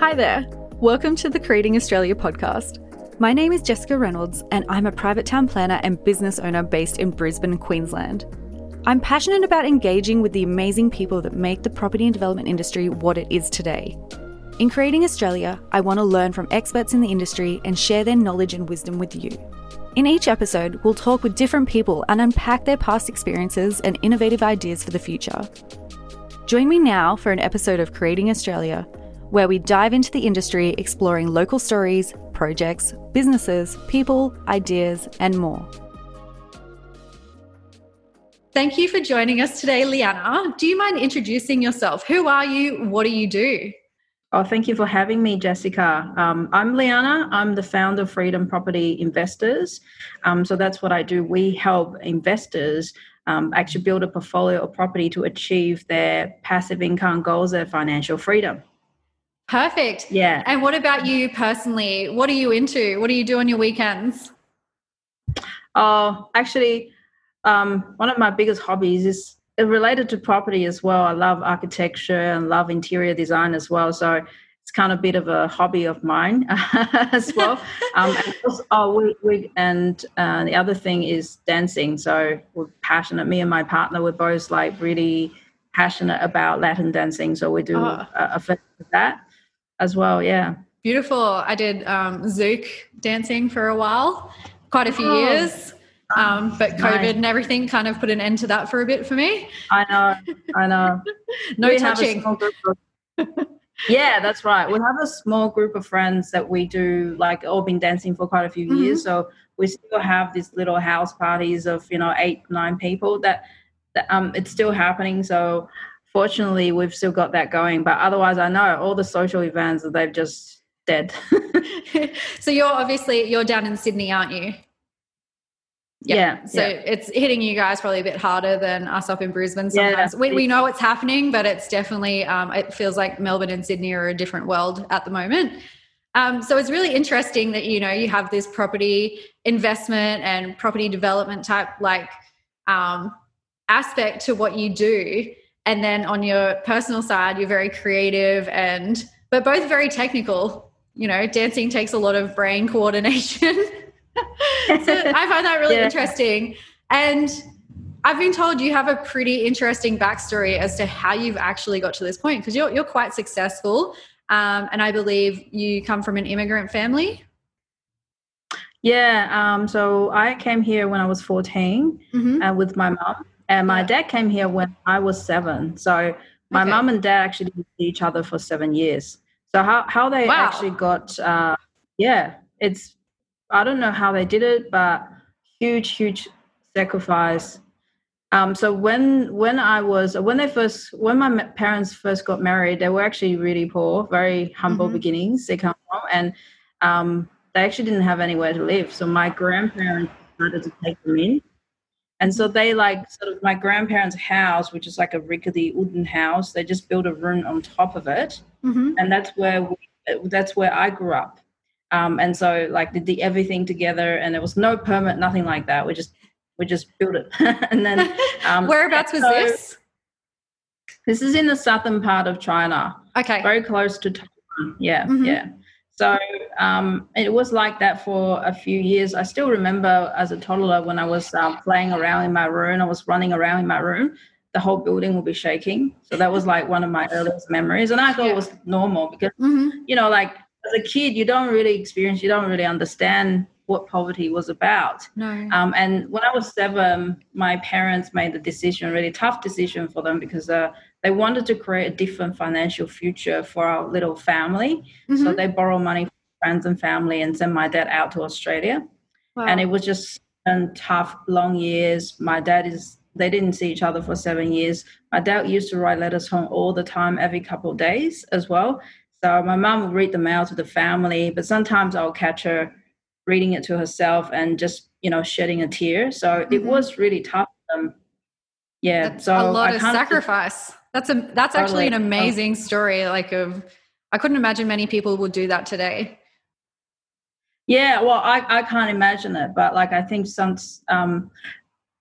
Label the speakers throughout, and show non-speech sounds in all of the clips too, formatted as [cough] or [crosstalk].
Speaker 1: Hi there. Welcome to the Creating Australia podcast. My name is Jessica Reynolds, and I'm a private town planner and business owner based in Brisbane, Queensland. I'm passionate about engaging with the amazing people that make the property and development industry what it is today. In Creating Australia, I want to learn from experts in the industry and share their knowledge and wisdom with you. In each episode, we'll talk with different people and unpack their past experiences and innovative ideas for the future. Join me now for an episode of Creating Australia where we dive into the industry exploring local stories, projects, businesses, people, ideas, and more. Thank you for joining us today, Liana. Do you mind introducing yourself? Who are you? What do you do?
Speaker 2: Oh, thank you for having me, Jessica. Um, I'm Liana. I'm the founder of Freedom Property Investors. Um, so that's what I do. We help investors um, actually build a portfolio of property to achieve their passive income goals, their financial freedom.
Speaker 1: Perfect.
Speaker 2: Yeah.
Speaker 1: And what about you personally? What are you into? What do you do on your weekends?
Speaker 2: Oh, actually, um, one of my biggest hobbies is related to property as well. I love architecture and love interior design as well. So it's kind of a bit of a hobby of mine [laughs] as well. [laughs] um, and also, oh, we, we and uh, the other thing is dancing. So we're passionate. Me and my partner, we're both like really passionate about Latin dancing. So we do oh. a, a festival of that as well. Yeah.
Speaker 1: Beautiful. I did um, Zouk dancing for a while, quite a few oh. years. Um, but COVID nice. and everything kind of put an end to that for a bit for me.
Speaker 2: I know, I know. [laughs]
Speaker 1: no we touching.
Speaker 2: Of, [laughs] yeah, that's right. We have a small group of friends that we do like all been dancing for quite a few mm-hmm. years. So we still have these little house parties of you know eight, nine people. That, that um, it's still happening. So fortunately we've still got that going but otherwise i know all the social events they've just dead. [laughs]
Speaker 1: So you're obviously you're down in sydney aren't you?
Speaker 2: Yeah, yeah
Speaker 1: so
Speaker 2: yeah.
Speaker 1: it's hitting you guys probably a bit harder than us up in brisbane sometimes. Yeah, we, we know it's happening but it's definitely um, it feels like melbourne and sydney are a different world at the moment. Um, so it's really interesting that you know you have this property investment and property development type like um, aspect to what you do and then on your personal side you're very creative and but both very technical. You know dancing takes a lot of brain [laughs] coordination. [laughs] So i find that really yeah. interesting. And i've been told you have a pretty interesting backstory as to how you've actually got to this point because you're, you're quite successful. Um, and i believe you come from an immigrant family.
Speaker 2: Yeah um, so i came here when i was 14 mm-hmm. uh, with my mom and my dad came here when I was seven. So my okay. mom and dad actually didn't see each other for seven years. So how, how they wow. actually got, uh, yeah, it's, I don't know how they did it, but huge, huge sacrifice. Um, so when when I was when they first when my parents first got married, they were actually really poor, very humble mm-hmm. beginnings. They come from, and um, they actually didn't have anywhere to live. So my grandparents decided to take them in, and so they like sort of my grandparents' house, which is like a rickety wooden house. They just built a room on top of it, mm-hmm. and that's where we, that's where I grew up. Um, and so like they did everything together, and there was no permit, nothing like that. We just we just built it, [laughs] and then
Speaker 1: um, whereabouts was so, this?
Speaker 2: This is in the southern part of China.
Speaker 1: Okay,
Speaker 2: very close to Taiwan. Yeah, mm-hmm. yeah. So um, it was like that for a few years. I still remember as a toddler when I was uh, playing around in my room, I was running around in my room, the whole building would be shaking. So that was like one of my earliest memories. And I thought yeah. it was normal because, mm-hmm. you know, like as a kid, you don't really experience, you don't really understand what poverty was about.
Speaker 1: No.
Speaker 2: Um, and when I was seven, my parents made the decision, really tough decision for them because uh, they wanted to create a different financial future for our little family. Mm-hmm. So they borrow money from friends and family and send my dad out to Australia. Wow. And it was just tough, long years. My dad is they didn't see each other for seven years. My dad used to write letters home all the time, every couple of days as well. So my mom would read the mail to the family, but sometimes I'll catch her reading it to herself and just, you know, shedding a tear. So mm-hmm. it was really tough. Um, yeah.
Speaker 1: That's
Speaker 2: so
Speaker 1: a lot I of sacrifice. That's a that's actually an amazing story. Like of, I couldn't imagine many people would do that today.
Speaker 2: Yeah, well, I, I can't imagine it, but like I think since um,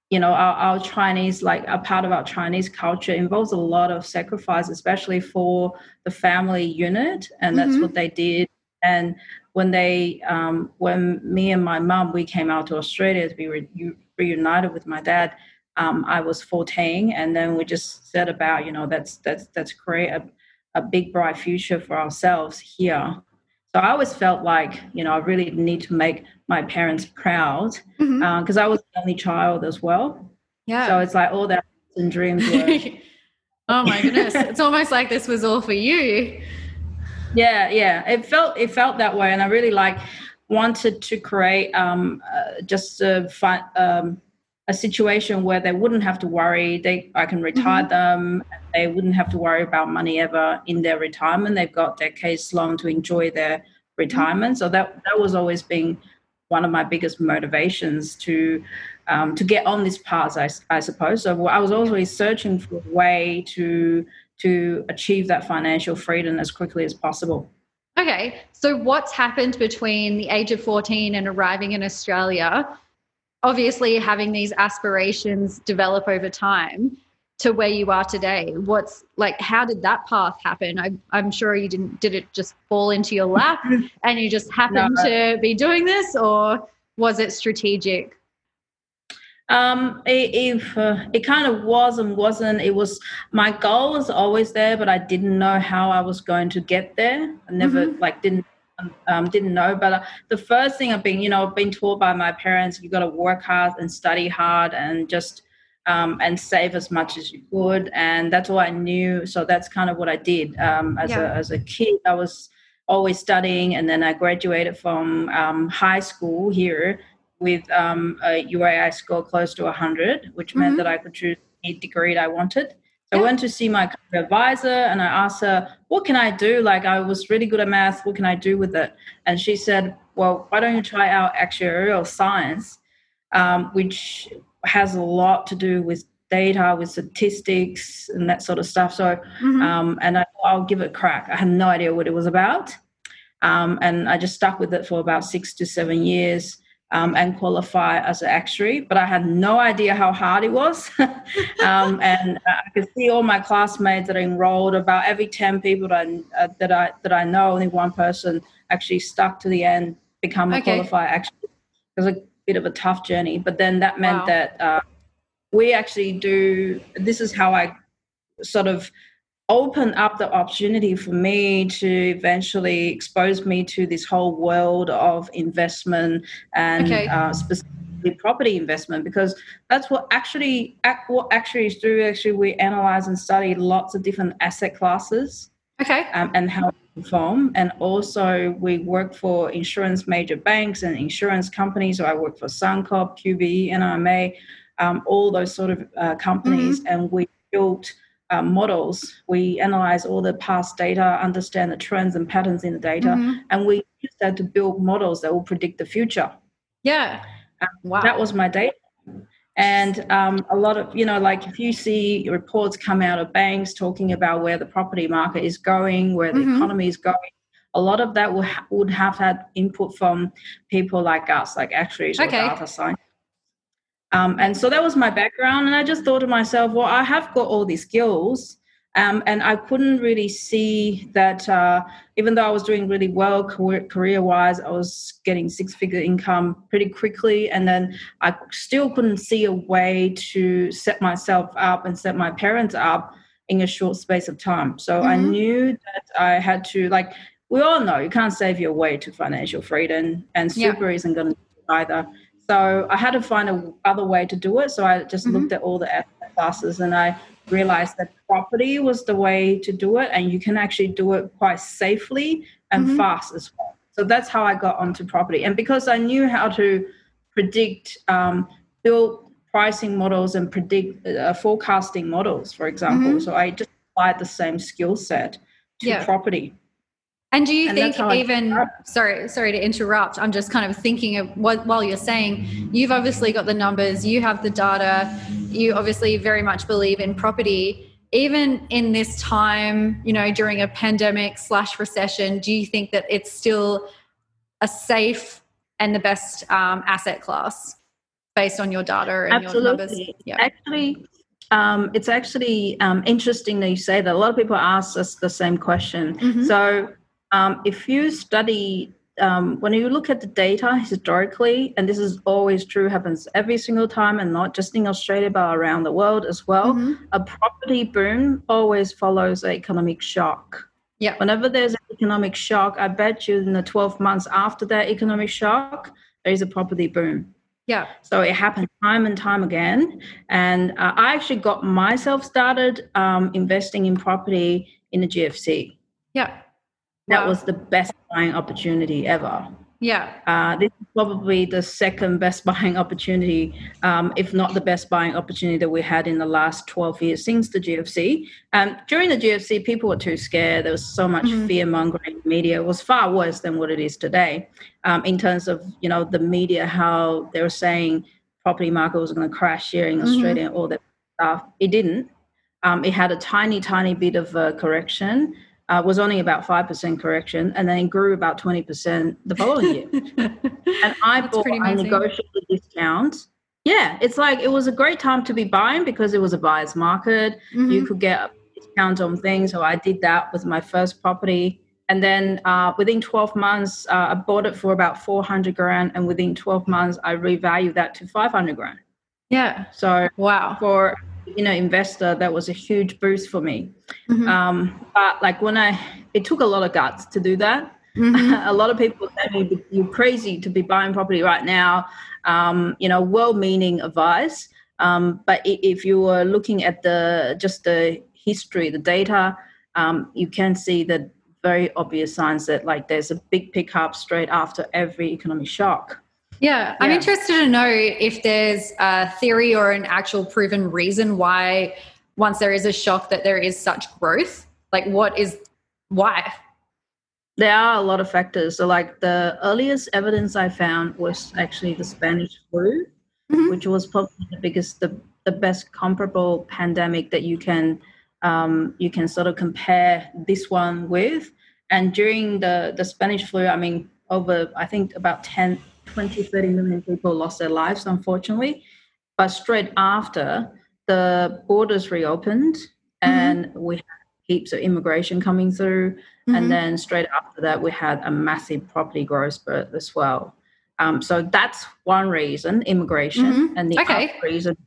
Speaker 2: you know our, our chinese like a part of our chinese culture involves a lot of sacrifice especially for the family unit and that's mm-hmm. what they did and when they um, when me and my mom we came out to australia to be re- reunited with my dad um, i was 14 and then we just said about you know that's that's that's create a, a big bright future for ourselves here. So i always felt like you know i really need to make my parents proud because mm-hmm. uh, i was the only child as well. Yeah. So it's like all that and dreams were [laughs]
Speaker 1: oh my goodness. [laughs] It's almost like this was all for you.
Speaker 2: Yeah yeah. It felt it felt that way and i really like wanted to create um, uh, just a, um, a situation where they wouldn't have to worry they i can retire mm-hmm. them they wouldn't have to worry about money ever in their retirement they've got decades long to enjoy their retirement mm-hmm. so that that was always being one of my biggest motivations to um, to get on this path I, I suppose so i was always searching for a way to to achieve that financial freedom as quickly as possible.
Speaker 1: Okay, so what's happened between the age of 14 and arriving in Australia? Obviously, having these aspirations develop over time to where you are today. What's like, how did that path happen? I, am sure you didn't, did it just fall into your lap [laughs] and you just happened no. to be doing this, or was it strategic?
Speaker 2: Um, it, it, uh, it kind of was and wasn't. It was my goal was always there, but I didn't know how I was going to get there. I never mm-hmm. like didn't um, didn't know. But uh, the first thing I've been, you know, been taught by my parents, you got to work hard and study hard and just um, and save as much as you could, and that's all I knew. So that's kind of what I did um, as yeah. a as a kid. I was always studying, and then I graduated from um, high school here with um, a UAI score close to 100, which meant mm-hmm. that I could choose any degree I wanted. I went to see my advisor and I asked her, what can I do? Like I was really good at math. What can I do with it? And she said, well, why don't you try out actuarial science, um, which has a lot to do with data, with statistics and that sort of stuff. So, mm-hmm. um, and I, will give it a crack. I had no idea what it was about. Um, and I just stuck with it for about six to seven years um, and qualify as an actuary, but I had no idea how hard it was. [laughs] um, and I could see all my classmates that are enrolled. About every ten people that I, uh, that I that I know, only one person actually stuck to the end, become a okay. qualified actuary. It was a bit of a tough journey, but then that meant wow. that uh, we actually do. This is how I sort of opened up the opportunity for me to eventually expose me to this whole world of investment and okay. uh, specifically property investment because that's what actually what actuaries do actually we analyze and study lots of different asset classes
Speaker 1: okay
Speaker 2: um, and how perform and also we work for insurance major banks and insurance companies so i work for suncorp qbe nrma um, all those sort of uh, companies mm-hmm. and we built uh, models. We analyze all the past data, understand the trends and patterns in the data, mm-hmm. and we use that to build models that will predict the future.
Speaker 1: Yeah.
Speaker 2: Um, wow. That was my data. And um, a lot of, you know, like if you see reports come out of banks talking about where the property market is going, where the mm-hmm. economy is going, a lot of that would, ha- would have had input from people like us, like actuaries okay. or data scientists. Um, and so that was my background. And I just thought to myself, well, I have got all these skills. Um, and I couldn't really see that, uh, even though I was doing really well career wise, I was getting six figure income pretty quickly. And then I still couldn't see a way to set myself up and set my parents up in a short space of time. So mm-hmm. I knew that I had to, like, we all know you can't save your way to financial freedom, and super yeah. isn't going to either. So I had to find a other way to do it. So I just mm-hmm. looked at all the asset classes and I realized that property was the way to do it, and you can actually do it quite safely and mm-hmm. fast as well. So that's how I got onto property. And because I knew how to predict, um, build pricing models and predict uh, forecasting models, for example, mm-hmm. so I just applied the same skill set to yeah. property.
Speaker 1: And do you and think even sorry sorry to interrupt I'm just kind of thinking of what while you're saying you've obviously got the numbers you have the data you obviously very much believe in property even in this time you know during a pandemic slash recession do you think that it's still a safe and the best um, asset class based on your data and
Speaker 2: Absolutely.
Speaker 1: your numbers.
Speaker 2: Yeah. Actually, um, it's actually um, interesting that you say that. A lot of people ask us the same question. Mm-hmm. So, um, if you study, um, when you look at the data historically, and this is always true, happens every single time, and not just in Australia but around the world as well, mm-hmm. a property boom always follows an economic shock.
Speaker 1: Yeah.
Speaker 2: Whenever there's an economic shock, I bet you in the 12 months after that economic shock, there is a property boom.
Speaker 1: Yeah.
Speaker 2: So it happened time and time again. And uh, I actually got myself started um, investing in property in the GFC.
Speaker 1: Yeah.
Speaker 2: That wow. was the best buying opportunity ever.
Speaker 1: Yeah.
Speaker 2: Uh, this is probably the second best [laughs] buying opportunity, um, if not the best buying opportunity that we had in the last 12 years since the GFC. Um, during the GFC, people were too scared. There was so much mm-hmm. fear mongering media. It was far worse than what it is today um, in terms of, you know, the media, how they were saying property market was going to crash here in mm-hmm. Australia and all that stuff. It didn't. Um, it had a tiny, tiny bit of a correction uh, was only about 5% correction and then grew about 20% the following year. [laughs] and I That's bought a negotiable discount. Yeah, it's like it was a great time to be buying because it was a buyer's market. Mm-hmm. You could get a discount on things. So I did that with my first property. And then uh, within 12 months, uh, I bought it for about 400 grand. And within 12 months, I revalued that to 500 grand.
Speaker 1: Yeah.
Speaker 2: So
Speaker 1: wow.
Speaker 2: For you know investor that was a huge boost for me. Mm-hmm. um, but like when i it took a lot of guts to do that. Mm-hmm. [laughs] a lot of people say me you're crazy to be buying property right now. Um, you know well-meaning advice. Um, but if you were looking at the just the history the data um, you can see that very obvious signs that like there's a big pickup straight after every economic shock
Speaker 1: yeah, I'm interested to know if there's a theory or an actual proven reason why, once there is a shock, that there is such growth. Like, what is why?
Speaker 2: There are a lot of factors. So, like the earliest evidence I found was actually the Spanish flu, mm-hmm. which was probably the biggest, the the best comparable pandemic that you can um, you can sort of compare this one with. And during the the Spanish flu, I mean, over I think about 10, 20, 30 million people lost their lives, unfortunately. But straight after, the borders reopened mm-hmm. and we had heaps of immigration coming through. Mm-hmm. And then straight after that, we had a massive property growth spurt as well. Um, so that's one reason, immigration. Mm-hmm. And the okay. other reason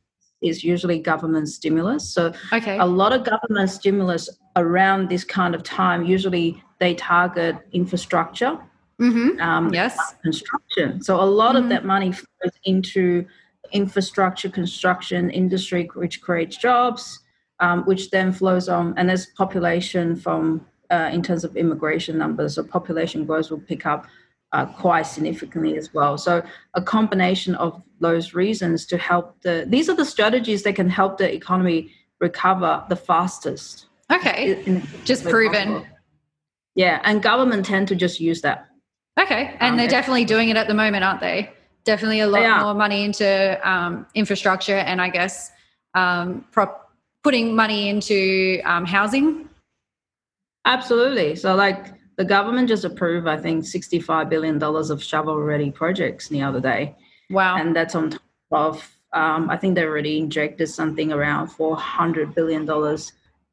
Speaker 2: is usually government stimulus. So
Speaker 1: okay.
Speaker 2: a lot of government stimulus around this kind of time, usually they target infrastructure
Speaker 1: Mm-hmm. Um, yes.
Speaker 2: Construction. So a lot mm-hmm. of that money flows into infrastructure construction industry, which creates jobs, um, which then flows on, and there's population from uh, in terms of immigration numbers. So population growth will pick up uh, quite significantly as well. So a combination of those reasons to help the these are the strategies that can help the economy recover the fastest.
Speaker 1: Okay, in, just proven. Possible.
Speaker 2: Yeah, and government tend to just use that.
Speaker 1: Okay. And um, they're definitely doing it at the moment, aren't they? Definitely a lot more money into um, infrastructure and I guess um, prop- putting money into um, housing.
Speaker 2: Absolutely. So, like, the government just approved, I think, $65 billion of shovel ready projects the other day.
Speaker 1: Wow.
Speaker 2: And that's on top of, um, I think they already injected something around $400 billion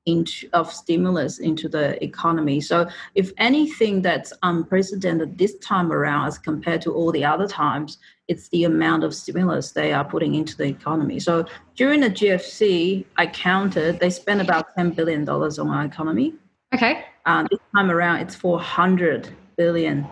Speaker 2: into, of stimulus into the economy. So, if anything that's unprecedented this time around as compared to all the other times, it's the amount of stimulus they are putting into the economy. So, during the GFC, I counted they spent about $10 billion on our economy.
Speaker 1: Okay.
Speaker 2: Uh, this time around, it's $400 billion.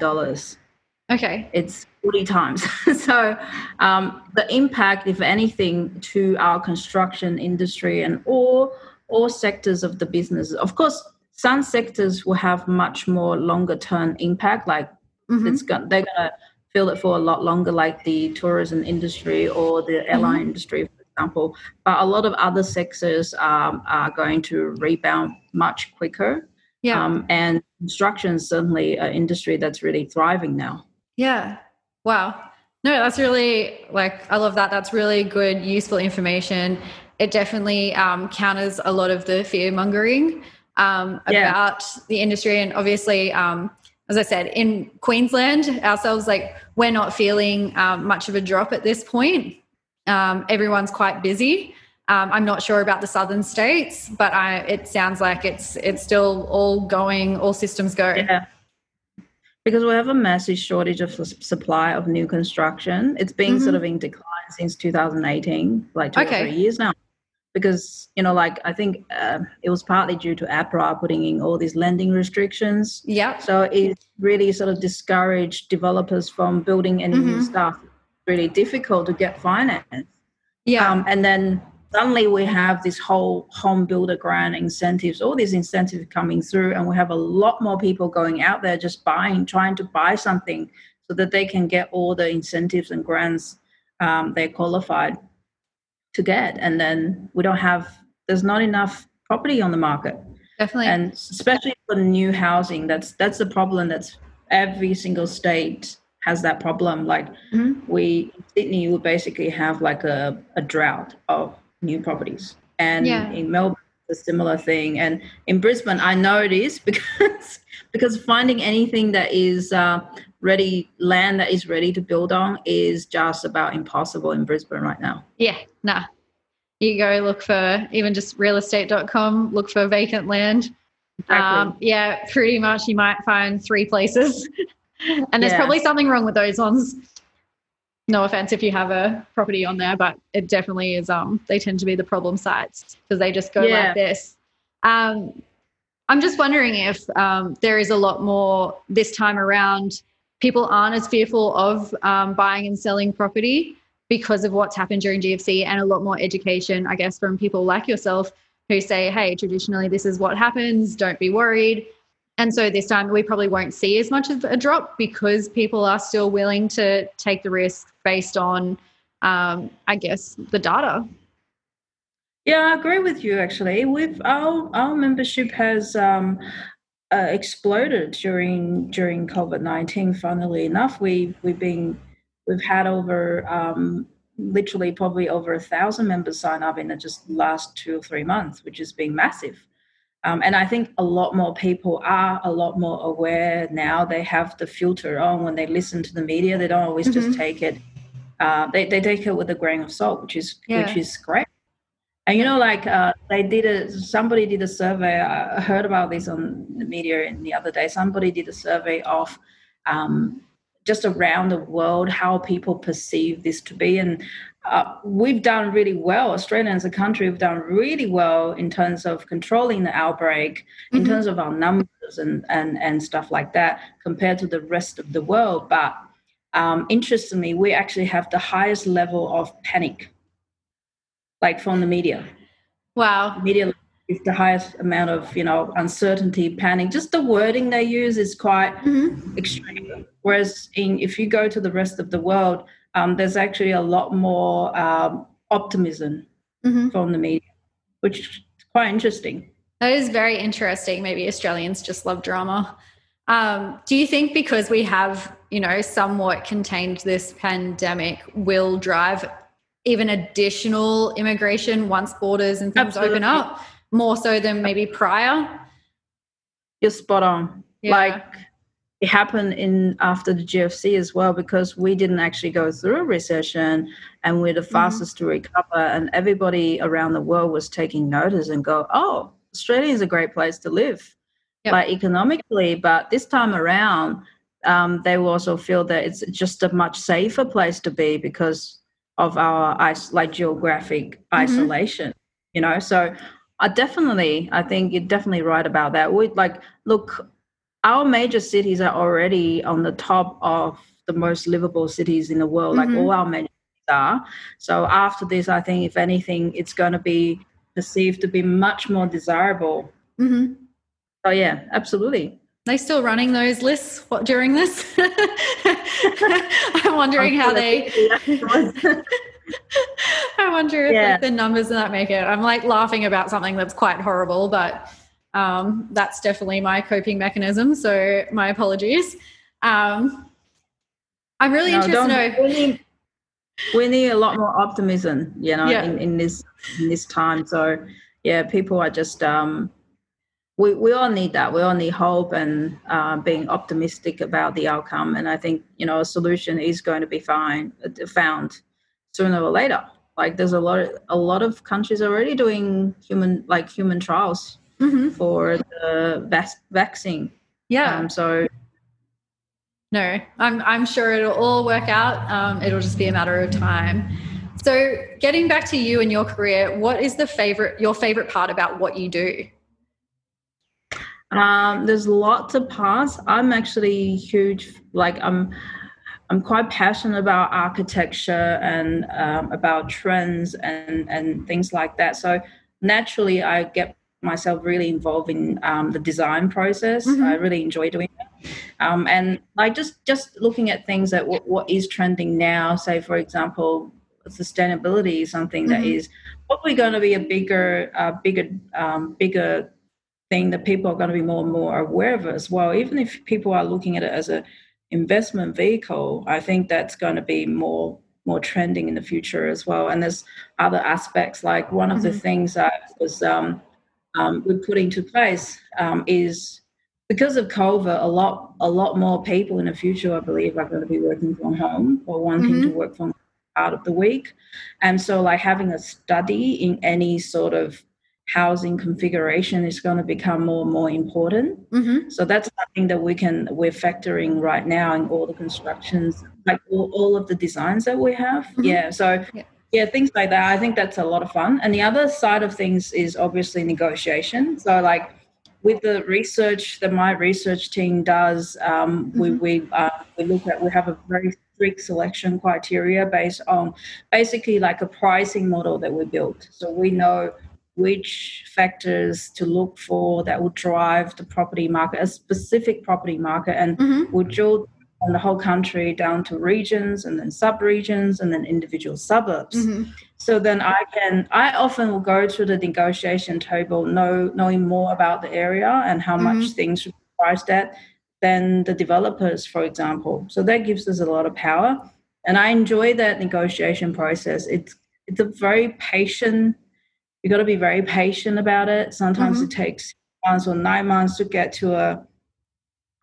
Speaker 1: Okay.
Speaker 2: It's 40 times. [laughs] so um, the impact, if anything, to our construction industry and all all sectors of the business. Of course, some sectors will have much more longer term impact. Like mm-hmm. it's got, they're gonna feel it for a lot longer, like the tourism industry or the airline mm-hmm. industry, for example. But a lot of other sectors um, are going to rebound much quicker.
Speaker 1: Yeah.
Speaker 2: Um, and construction is certainly an industry that's really thriving now.
Speaker 1: Yeah. Wow. No, that's really like I love that. That's really good, useful information it definitely um, counters a lot of the fear mongering um, yeah. about the industry. And obviously, um, as I said, in Queensland ourselves, like we're not feeling um, much of a drop at this point. um, everyone's quite busy. Um, I'm not sure about the southern states, but I, it sounds like it's it's still all going, all systems go.
Speaker 2: Yeah. Because we have a massive shortage of supply of new construction. It's been mm-hmm. sort of in decline since 2018, like two okay. or three years now. Because you know, like I think uh, it was partly due to APRA putting in all these lending restrictions.
Speaker 1: Yeah.
Speaker 2: So it really sort of discouraged developers from building any mm-hmm. new stuff. Really difficult to get finance.
Speaker 1: Yeah. Um,
Speaker 2: and then suddenly we have this whole home builder grant incentives, all these incentives coming through, and we have a lot more people going out there just buying, trying to buy something so that they can get all the incentives and grants um, they're qualified to get. And then we don't have, there's not enough property on the market.
Speaker 1: Definitely.
Speaker 2: And especially for new housing, that's that's the problem that's every single state has that problem. Like mm-hmm. we Sydney would basically have like a, a drought of new properties. And yeah. in Melbourne, a similar thing. And in Brisbane, I know it is [laughs] because because finding anything that is uh, ready land that is ready to build on is just about impossible in Brisbane right now.
Speaker 1: Yeah, nah. You go look for even just realestate.com, look for vacant land. Exactly. Um, yeah, pretty much you might find three places. [laughs] and there's yeah. probably something wrong with those ones no offense if you have a property on there, but it definitely is. Um, they tend to be the problem sites because they just go yeah. like this. Um, I'm just wondering if um, there is a lot more this time around. People aren't as fearful of um, buying and selling property because of what's happened during GFC, and a lot more education, I guess, from people like yourself who say, "Hey, traditionally this is what happens. Don't be worried." And so this time we probably won't see as much of a drop because people are still willing to take the risk based on, um, I guess, the data.
Speaker 2: Yeah, I agree with you. Actually, we've our our membership has um, uh, exploded during during COVID nineteen. Funnily enough, we we've been we've had over um, literally probably over a thousand members sign up in the just last two or three months, which has been massive. Um, and I think a lot more people are a lot more aware now. They have the filter on when they listen to the media. They don't always mm-hmm. just take it. Uh, they, they take it with a grain of salt, which is yeah. which is great. And you know, like uh, they did a somebody did a survey. I heard about this on the media in the other day. Somebody did a survey of um, just around the world how people perceive this to be, and uh, we've done really well. Australia as a country we've done really well in terms of controlling the outbreak, in mm-hmm. terms of our numbers and, and, and stuff like that, compared to the rest of the world. But um, interestingly, we actually have the highest level of panic, like from the media.
Speaker 1: Wow.
Speaker 2: Media is the highest amount of you know uncertainty, panic. Just the wording they use is quite mm-hmm. extreme. Whereas in, if you go to the rest of the world, um, there's actually a lot more um, optimism mm-hmm. from the media, which is quite interesting.
Speaker 1: That is very interesting. Maybe Australians just love drama. Um, do you think because we have, you know, somewhat contained this pandemic, will drive even additional immigration once borders and things Absolutely. open up more so than maybe prior?
Speaker 2: You're spot on. Yeah. Like it happened in after the GFC as well because we didn't actually go through a recession and we're the mm-hmm. fastest mm-hmm. to recover and everybody around the world was taking notice and go, oh, Australia is a great place to live, yep. like economically. But this time around, um, they will also feel that it's just a much safer place to be because of our like geographic mm-hmm. isolation. You know, so I definitely, I think you're definitely right about that. We like look our major cities are already on the top of the most livable cities in the world, mm-hmm. like all our major cities are. So after this, I think if anything, it's going to be perceived to be much more desirable. Mm-hmm. So yeah, absolutely.
Speaker 1: They still running those lists what, during this? [laughs] I'm wondering how they. [laughs] I wonder if yeah. like, the numbers that make it. I'm like laughing about something that's quite horrible, but um, that's definitely my coping mechanism. So my apologies. Um, I'm really no, interested to know.
Speaker 2: We need, we need, a lot more optimism, you know, yeah. in, in this in this time. So yeah, people are just um, we, we all need that. We all need hope and uh, being optimistic about the outcome. And I think you know a solution is going to be fine, found sooner or later. like there's a lot of, a lot of countries already doing human like human trials mm-hmm. for the vac- vaccine.
Speaker 1: Yeah.
Speaker 2: Um, so
Speaker 1: no, I'm I'm sure it'll all work out. Um, it'll just be a matter of time. So, getting back to you and your career, what is the favorite your favorite part about what you do?
Speaker 2: Um, there's lots of parts. I'm actually huge. Like I'm, I'm quite passionate about architecture and um, about trends and and things like that. So naturally, I get myself really involved in um, the design process. Mm-hmm. I really enjoy doing it. Um, and like just just looking at things that w- what is trending now. Say for example, sustainability is something mm-hmm. that is probably going to be a bigger, uh, bigger, um, bigger thing that people are going to be more and more aware of as well. Even if people are looking at it as a investment vehicle, I think that's going to be more more trending in the future as well. And there's other aspects like one of mm-hmm. the things that was um, um, we put into place um, is because of COVID, a lot a lot more people in the future, I believe, are going to be working from home or wanting mm-hmm. to work from part of the week. And so, like having a study in any sort of housing configuration is going to become more and more important. Mm-hmm. So that's something that we can we're factoring right now in all the constructions, like all, all of the designs that we have. Mm-hmm. Yeah. So yeah. yeah, things like that. I think that's a lot of fun. And the other side of things is obviously negotiation. So like with the research that my research team does, um, mm-hmm. we we uh, we look at we have a very strict selection criteria based on basically like a pricing model that we built. So we know which factors to look for that will drive the property market, a specific property market, and mm-hmm. we drill on the whole country down to regions and then sub-regions and then individual suburbs. Mm-hmm. So then I can, I often will go to the negotiation table know, knowing more about the area and how mm-hmm. much things should be priced at than the developers, for example. So that gives us a lot of power. And I enjoy that negotiation process. It's it's a very patient, you got to be very patient about it. Sometimes mm-hmm. it takes months or nine months to get to a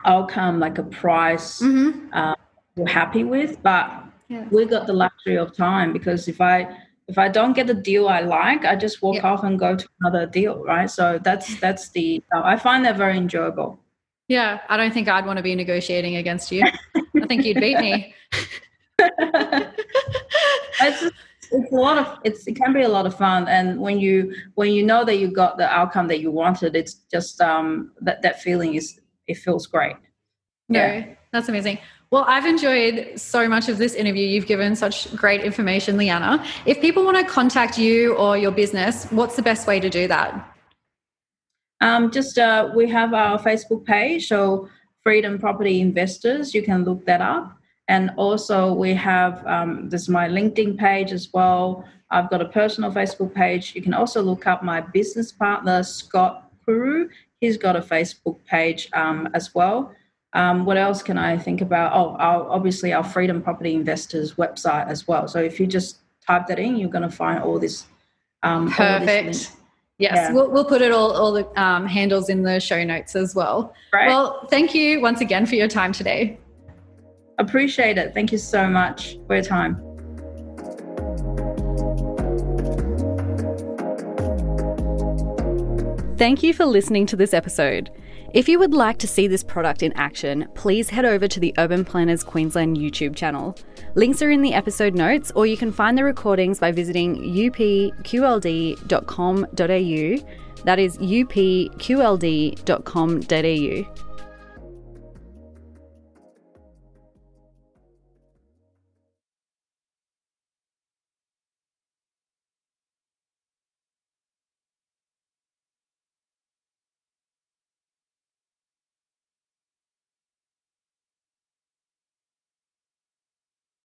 Speaker 2: outcome like a price mm-hmm. uh, you're happy with. But yeah. we got the luxury of time because if I if I don't get the deal I like, I just walk off and go to another deal, right? So that's [laughs] that's the I find that very enjoyable.
Speaker 1: Yeah, I don't think I'd want to be negotiating against you. I think you'd beat me. [laughs]
Speaker 2: it's, just, it's a lot of it's it can be a lot of fun. And when you when you know that you got the outcome that you wanted it's just um that that feeling is it feels great.
Speaker 1: Yeah. no, that's amazing. Well i've enjoyed so much of this interview. You've given such great information Liana if people want to contact you or your business what's the best way to do that?
Speaker 2: Um, just uh, we have our Facebook page, so Freedom Property Investors. You can look that up. And also, we have um, this is my LinkedIn page as well. I've got a personal Facebook page. You can also look up my business partner, Scott Kuru. He's got a Facebook page um, as well. Um, what else can I think about? Oh, our, obviously, our Freedom Property Investors website as well. So if you just type that in, you're going to find all this.
Speaker 1: Um, Perfect. All this Yes, yeah. we'll, we'll put it all, all the um, handles in the show notes as well. Right. Well, thank you once again for your time today.
Speaker 2: Appreciate it. Thank you so much for your time.
Speaker 1: Thank you for listening to this episode. If you would like to see this product in action, please head over to the Urban Planners Queensland YouTube channel. Links are in the episode notes, or you can find the recordings by visiting upqld.com.au. That is upqld.com.au.